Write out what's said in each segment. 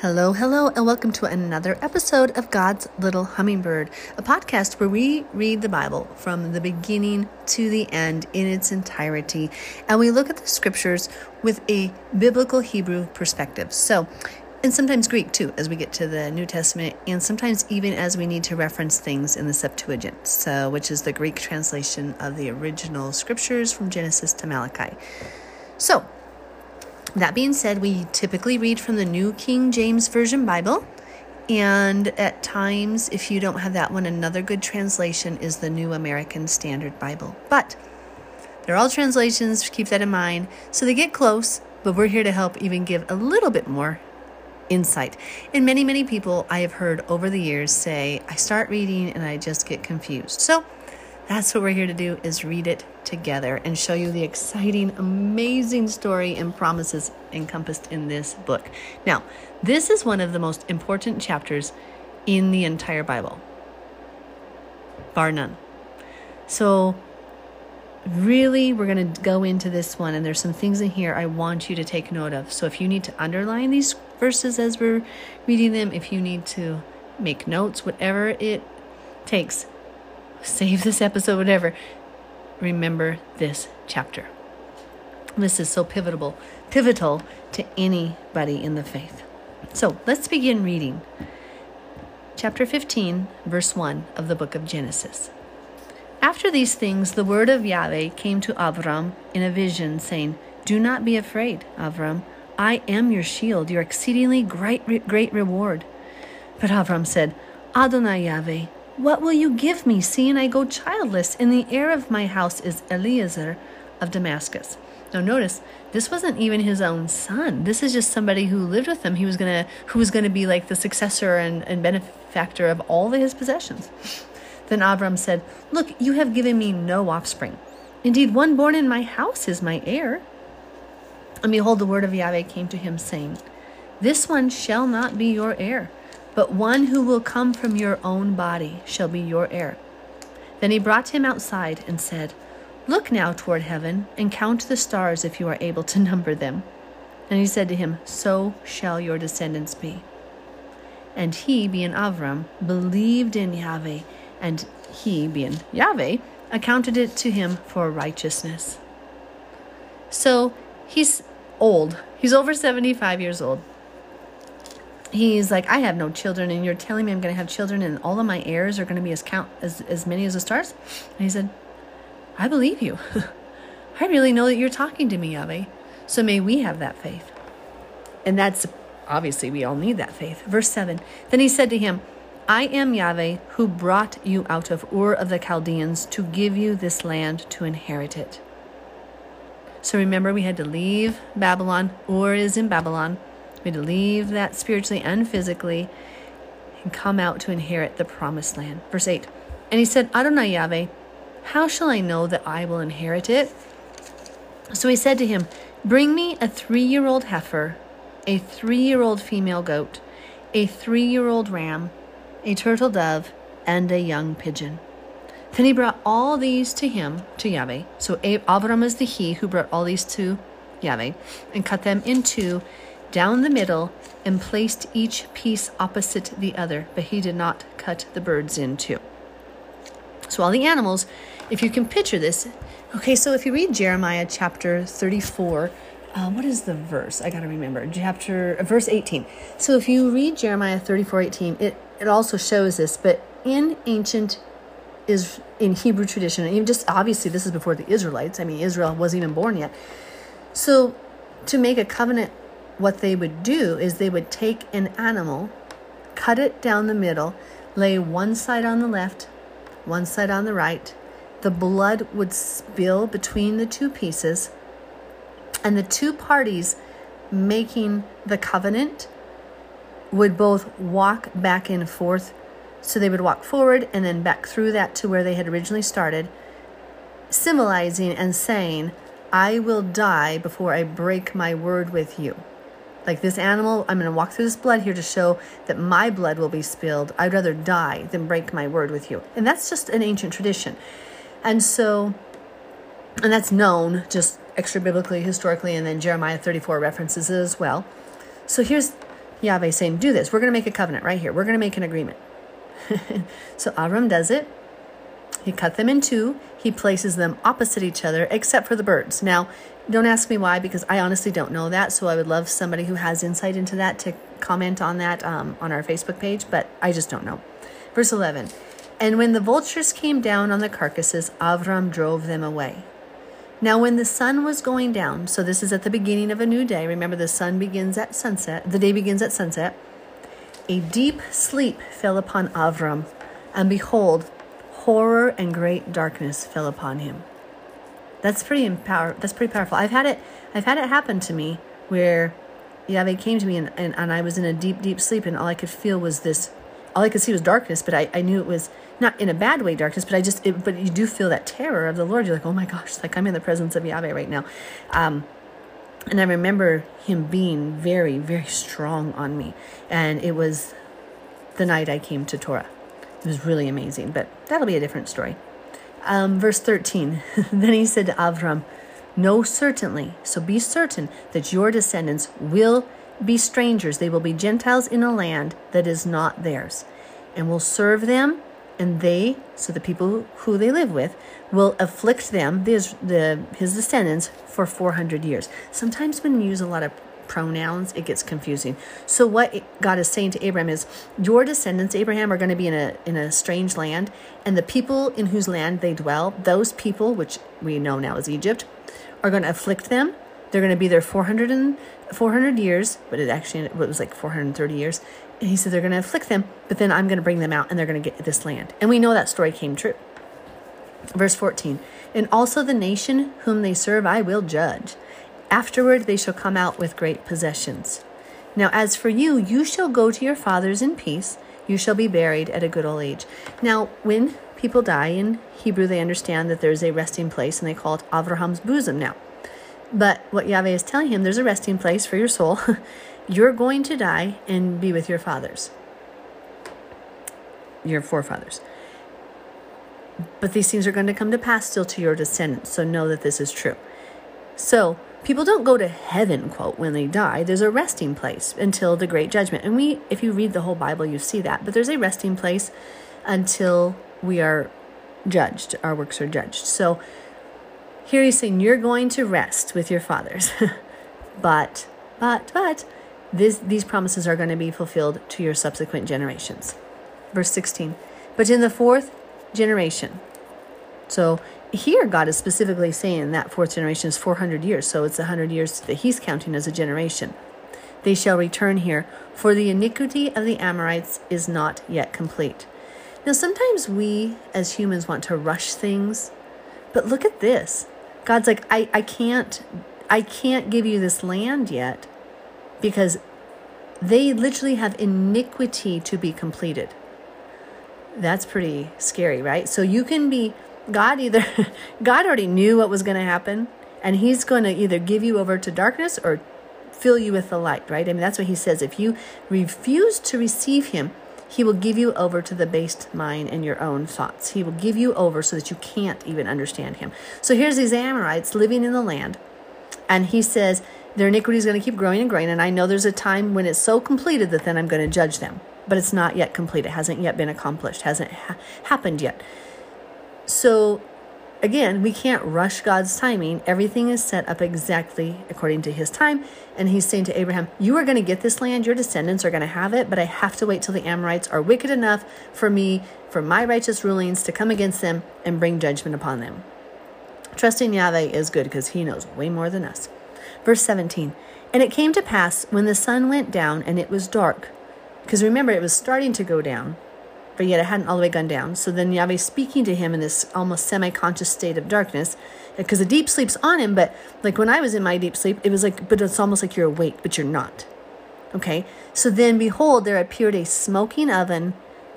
Hello, hello, and welcome to another episode of God's Little Hummingbird, a podcast where we read the Bible from the beginning to the end in its entirety, and we look at the scriptures with a biblical Hebrew perspective. So, and sometimes Greek too, as we get to the New Testament, and sometimes even as we need to reference things in the Septuagint, so which is the Greek translation of the original scriptures from Genesis to Malachi. So, that being said, we typically read from the New King James Version Bible. And at times, if you don't have that one, another good translation is the New American Standard Bible. But they're all translations, keep that in mind. So they get close, but we're here to help even give a little bit more insight. And many, many people I have heard over the years say, I start reading and I just get confused. So that's what we're here to do is read it together and show you the exciting, amazing story and promises encompassed in this book. Now, this is one of the most important chapters in the entire Bible, bar none. So, really, we're going to go into this one, and there's some things in here I want you to take note of. So, if you need to underline these verses as we're reading them, if you need to make notes, whatever it takes, save this episode, whatever, remember this chapter. This is so pivotal, pivotal to anybody in the faith. So let's begin reading. Chapter 15, verse 1 of the book of Genesis. After these things, the word of Yahweh came to Avram in a vision, saying, Do not be afraid, Avram. I am your shield, your exceedingly great, great reward. But Avram said, Adonai Yahweh, what will you give me, seeing I go childless, and the heir of my house is Eliezer of Damascus? Now notice, this wasn't even his own son. This is just somebody who lived with him. He was gonna who was gonna be like the successor and, and benefactor of all of his possessions. Then Abram said, Look, you have given me no offspring. Indeed, one born in my house is my heir. And behold, the word of Yahweh came to him, saying, This one shall not be your heir but one who will come from your own body shall be your heir. Then he brought him outside and said, Look now toward heaven and count the stars if you are able to number them. And he said to him, So shall your descendants be. And he, being Avram, believed in Yahweh, and he, being Yahweh, accounted it to him for righteousness. So he's old. He's over 75 years old he's like, I have no children, and you're telling me I'm going to have children, and all of my heirs are going to be as count as as many as the stars. And he said, I believe you. I really know that you're talking to me, Yahweh. So may we have that faith. And that's obviously we all need that faith. Verse 7 Then he said to him, I am Yahweh who brought you out of Ur of the Chaldeans to give you this land to inherit it. So remember, we had to leave Babylon. Ur is in Babylon. We to leave that spiritually and physically and come out to inherit the promised land. Verse 8 And he said, Adonai Yahweh, how shall I know that I will inherit it? So he said to him, Bring me a three year old heifer, a three year old female goat, a three year old ram, a turtle dove, and a young pigeon. Then he brought all these to him, to Yahweh. So Avram is the he who brought all these to Yahweh, and cut them in two down the middle and placed each piece opposite the other, but he did not cut the birds in two. So, all the animals, if you can picture this, okay, so if you read Jeremiah chapter 34, uh, what is the verse? I got to remember. Chapter, uh, verse 18. So, if you read Jeremiah 34 18, it, it also shows this, but in ancient is in Hebrew tradition, and even just obviously this is before the Israelites. I mean, Israel wasn't even born yet. So, to make a covenant what they would do is they would take an animal, cut it down the middle, lay one side on the left, one side on the right. The blood would spill between the two pieces, and the two parties making the covenant would both walk back and forth. So they would walk forward and then back through that to where they had originally started, symbolizing and saying, I will die before I break my word with you. Like this animal, I'm going to walk through this blood here to show that my blood will be spilled. I'd rather die than break my word with you. And that's just an ancient tradition. And so, and that's known just extra biblically, historically, and then Jeremiah 34 references it as well. So here's Yahweh saying, Do this. We're going to make a covenant right here. We're going to make an agreement. so Avram does it. He cut them in two. He places them opposite each other, except for the birds. Now, don't ask me why, because I honestly don't know that. So I would love somebody who has insight into that to comment on that um, on our Facebook page, but I just don't know. Verse 11 And when the vultures came down on the carcasses, Avram drove them away. Now, when the sun was going down, so this is at the beginning of a new day. Remember, the sun begins at sunset, the day begins at sunset. A deep sleep fell upon Avram, and behold, horror and great darkness fell upon him. That's pretty empower. That's pretty powerful. I've had it. I've had it happen to me where Yahweh came to me and, and, and I was in a deep, deep sleep, and all I could feel was this. All I could see was darkness, but I, I knew it was not in a bad way darkness, but I just. It, but you do feel that terror of the Lord. You're like, oh my gosh, like I'm in the presence of Yahweh right now. Um, and I remember him being very, very strong on me, and it was the night I came to Torah. It was really amazing, but that'll be a different story. Um, verse 13 Then he said to Avram, Know certainly, so be certain that your descendants will be strangers. They will be Gentiles in a land that is not theirs, and will serve them, and they, so the people who they live with, will afflict them, the, the, his descendants, for 400 years. Sometimes when you use a lot of pronouns, it gets confusing. So what God is saying to Abraham is, your descendants, Abraham, are going to be in a in a strange land, and the people in whose land they dwell, those people, which we know now as Egypt, are going to afflict them. They're going to be there 400 and 400 years, but it actually it was like 430 years. And he said they're going to afflict them, but then I'm going to bring them out and they're going to get this land. And we know that story came true. Verse 14. And also the nation whom they serve I will judge Afterward they shall come out with great possessions. Now, as for you, you shall go to your fathers in peace. You shall be buried at a good old age. Now, when people die in Hebrew, they understand that there's a resting place and they call it Avraham's bosom now. But what Yahweh is telling him, there's a resting place for your soul. You're going to die and be with your fathers, your forefathers. But these things are going to come to pass still to your descendants. So know that this is true. So, People don't go to heaven, quote, when they die. There's a resting place until the great judgment. And we, if you read the whole Bible, you see that. But there's a resting place until we are judged, our works are judged. So here he's saying, You're going to rest with your fathers. but, but, but, this, these promises are going to be fulfilled to your subsequent generations. Verse 16. But in the fourth generation, so here God is specifically saying that fourth generation is 400 years, so it's 100 years that he's counting as a generation. They shall return here, for the iniquity of the Amorites is not yet complete. Now, sometimes we as humans want to rush things, but look at this. God's like, I, I can't I can't give you this land yet because they literally have iniquity to be completed. That's pretty scary, right? So you can be God either God already knew what was going to happen and he's going to either give you over to darkness or fill you with the light, right? I mean that's what he says if you refuse to receive him, he will give you over to the based mind and your own thoughts. He will give you over so that you can't even understand him. So here's these Amorites living in the land and he says their iniquity is going to keep growing and growing and I know there's a time when it's so completed that then I'm going to judge them. But it's not yet complete. It hasn't yet been accomplished. Hasn't ha- happened yet. So, again, we can't rush God's timing. Everything is set up exactly according to his time. And he's saying to Abraham, You are going to get this land, your descendants are going to have it, but I have to wait till the Amorites are wicked enough for me, for my righteous rulings to come against them and bring judgment upon them. Trusting Yahweh is good because he knows way more than us. Verse 17 And it came to pass when the sun went down and it was dark, because remember, it was starting to go down but yet it hadn't all the way gone down. So then Yahweh speaking to him in this almost semi conscious state of darkness, because the deep sleep's on him, but like when I was in my deep sleep, it was like, but it's almost like you're awake, but you're not. Okay? So then behold, there appeared a smoking oven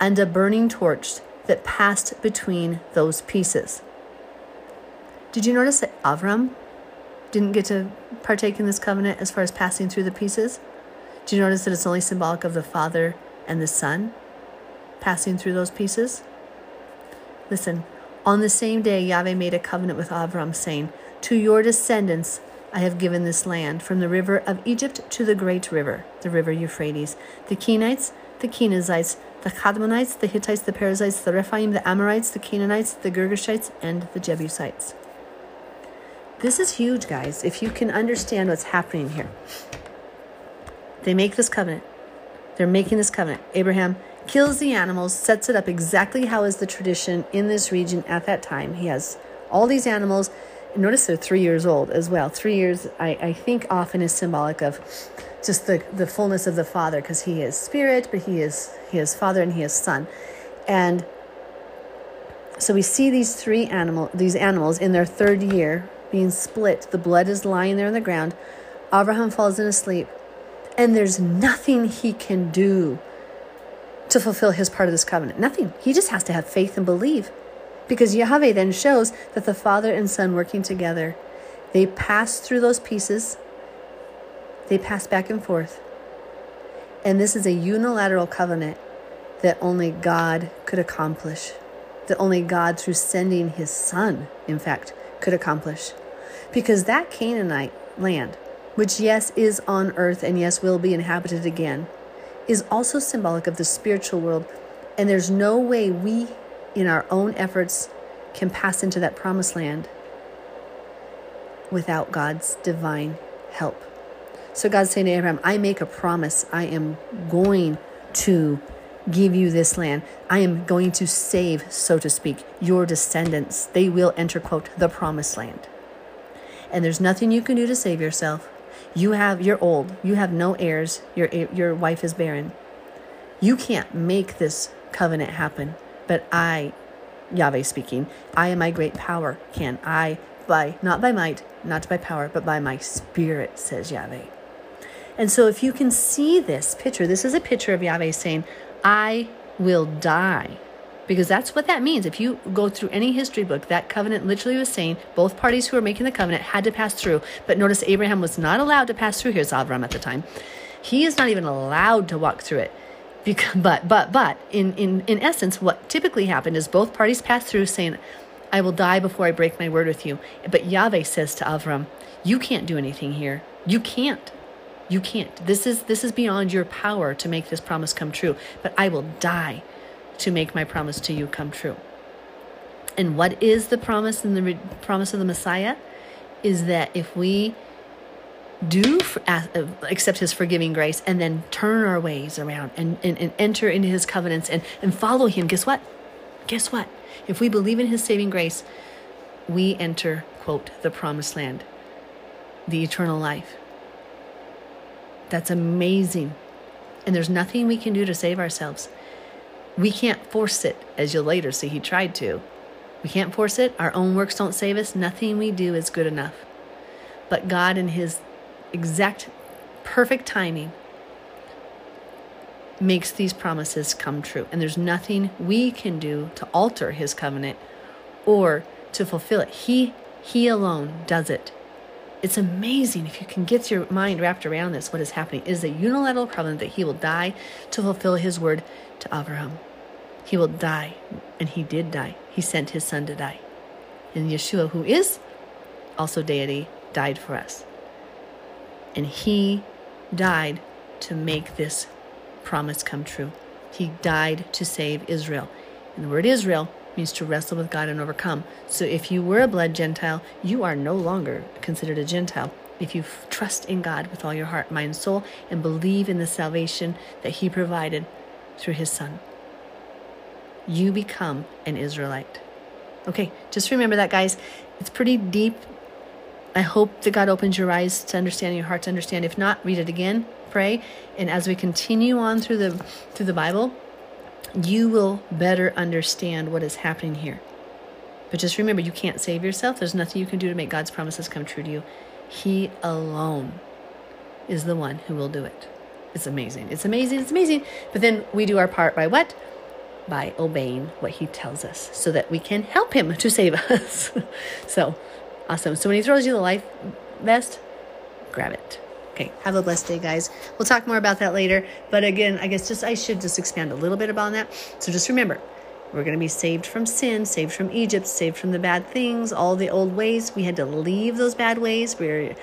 and a burning torch that passed between those pieces. Did you notice that Avram didn't get to partake in this covenant as far as passing through the pieces? Do you notice that it's only symbolic of the Father and the Son? Passing through those pieces? Listen, on the same day, Yahweh made a covenant with Avram, saying, To your descendants I have given this land, from the river of Egypt to the great river, the river Euphrates, the Kenites, the Kenizzites, the Kadmonites, the Hittites, the Perizzites, the Rephaim, the Amorites, the Canaanites, the Girgashites, and the Jebusites. This is huge, guys, if you can understand what's happening here. They make this covenant. They're making this covenant. Abraham kills the animals, sets it up exactly how is the tradition in this region at that time. He has all these animals. Notice they're three years old as well. Three years, I, I think, often is symbolic of just the, the fullness of the Father because he is spirit, but he is he is Father and he is Son. And so we see these three animal these animals in their third year being split. The blood is lying there on the ground. Abraham falls in asleep, and there's nothing he can do to fulfill his part of this covenant. Nothing. He just has to have faith and believe. Because Yahweh then shows that the Father and Son working together, they pass through those pieces, they pass back and forth. And this is a unilateral covenant that only God could accomplish, that only God, through sending his Son, in fact, could accomplish. Because that Canaanite land, which, yes, is on earth and yes, will be inhabited again, is also symbolic of the spiritual world. And there's no way we, in our own efforts, can pass into that promised land without God's divine help. So God's saying to Abraham, I make a promise. I am going to give you this land. I am going to save, so to speak, your descendants. They will enter, quote, the promised land. And there's nothing you can do to save yourself. You have, you're old. You have no heirs. Your, your wife is barren. You can't make this covenant happen. But I, Yahweh speaking, I am my great power, can. I, by, not by might, not by power, but by my spirit, says Yahweh. And so if you can see this picture, this is a picture of Yahweh saying, I will die. Because that's what that means. If you go through any history book, that covenant literally was saying both parties who were making the covenant had to pass through. But notice Abraham was not allowed to pass through. Here's Avram at the time. He is not even allowed to walk through it. Because, but but but in, in, in essence, what typically happened is both parties passed through saying, I will die before I break my word with you. But Yahweh says to Avram, You can't do anything here. You can't. You can't. This is this is beyond your power to make this promise come true. But I will die to make my promise to you come true. And what is the promise and the re- promise of the Messiah? Is that if we do uh, accept his forgiving grace and then turn our ways around and, and, and enter into his covenants and, and follow him, guess what? Guess what? If we believe in his saving grace, we enter, quote, the promised land, the eternal life. That's amazing. And there's nothing we can do to save ourselves. We can't force it, as you'll later see he tried to. We can't force it. Our own works don't save us. Nothing we do is good enough. But God, in His exact perfect timing, makes these promises come true. And there's nothing we can do to alter His covenant or to fulfill it. He, he alone does it. It's amazing if you can get your mind wrapped around this, what is happening. It is a unilateral covenant that he will die to fulfill his word to Abraham. He will die, and he did die. He sent his son to die. And Yeshua, who is also deity, died for us. And he died to make this promise come true. He died to save Israel. And the word Israel means to wrestle with God and overcome. So if you were a blood Gentile, you are no longer considered a Gentile. If you trust in God with all your heart, mind, soul, and believe in the salvation that He provided through His Son, you become an Israelite. Okay, just remember that, guys. It's pretty deep. I hope that God opens your eyes to understand, your heart to understand. If not, read it again, pray, and as we continue on through the through the Bible, you will better understand what is happening here. But just remember, you can't save yourself. There's nothing you can do to make God's promises come true to you. He alone is the one who will do it. It's amazing. It's amazing. It's amazing. But then we do our part by what? By obeying what He tells us so that we can help Him to save us. so awesome. So when He throws you the life vest, grab it. Okay, have a blessed day, guys. We'll talk more about that later. But again, I guess just I should just expand a little bit about that. So just remember, We're going to be saved from sin, saved from Egypt, saved from the bad things, all the old ways. We had to leave those bad ways. We're,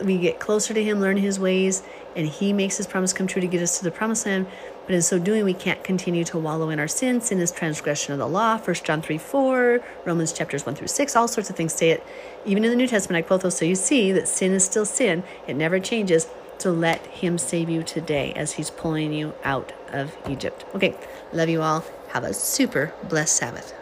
we get closer to Him, learn His ways, and He makes His promise come true to get us to the promised land. But in so doing, we can't continue to wallow in our sin. Sin is transgression of the law. 1 John 3 4, Romans chapters 1 through 6, all sorts of things say it. Even in the New Testament, I quote those so you see that sin is still sin, it never changes. So let Him save you today as He's pulling you out of Egypt. Okay, love you all. Have a super blessed Sabbath.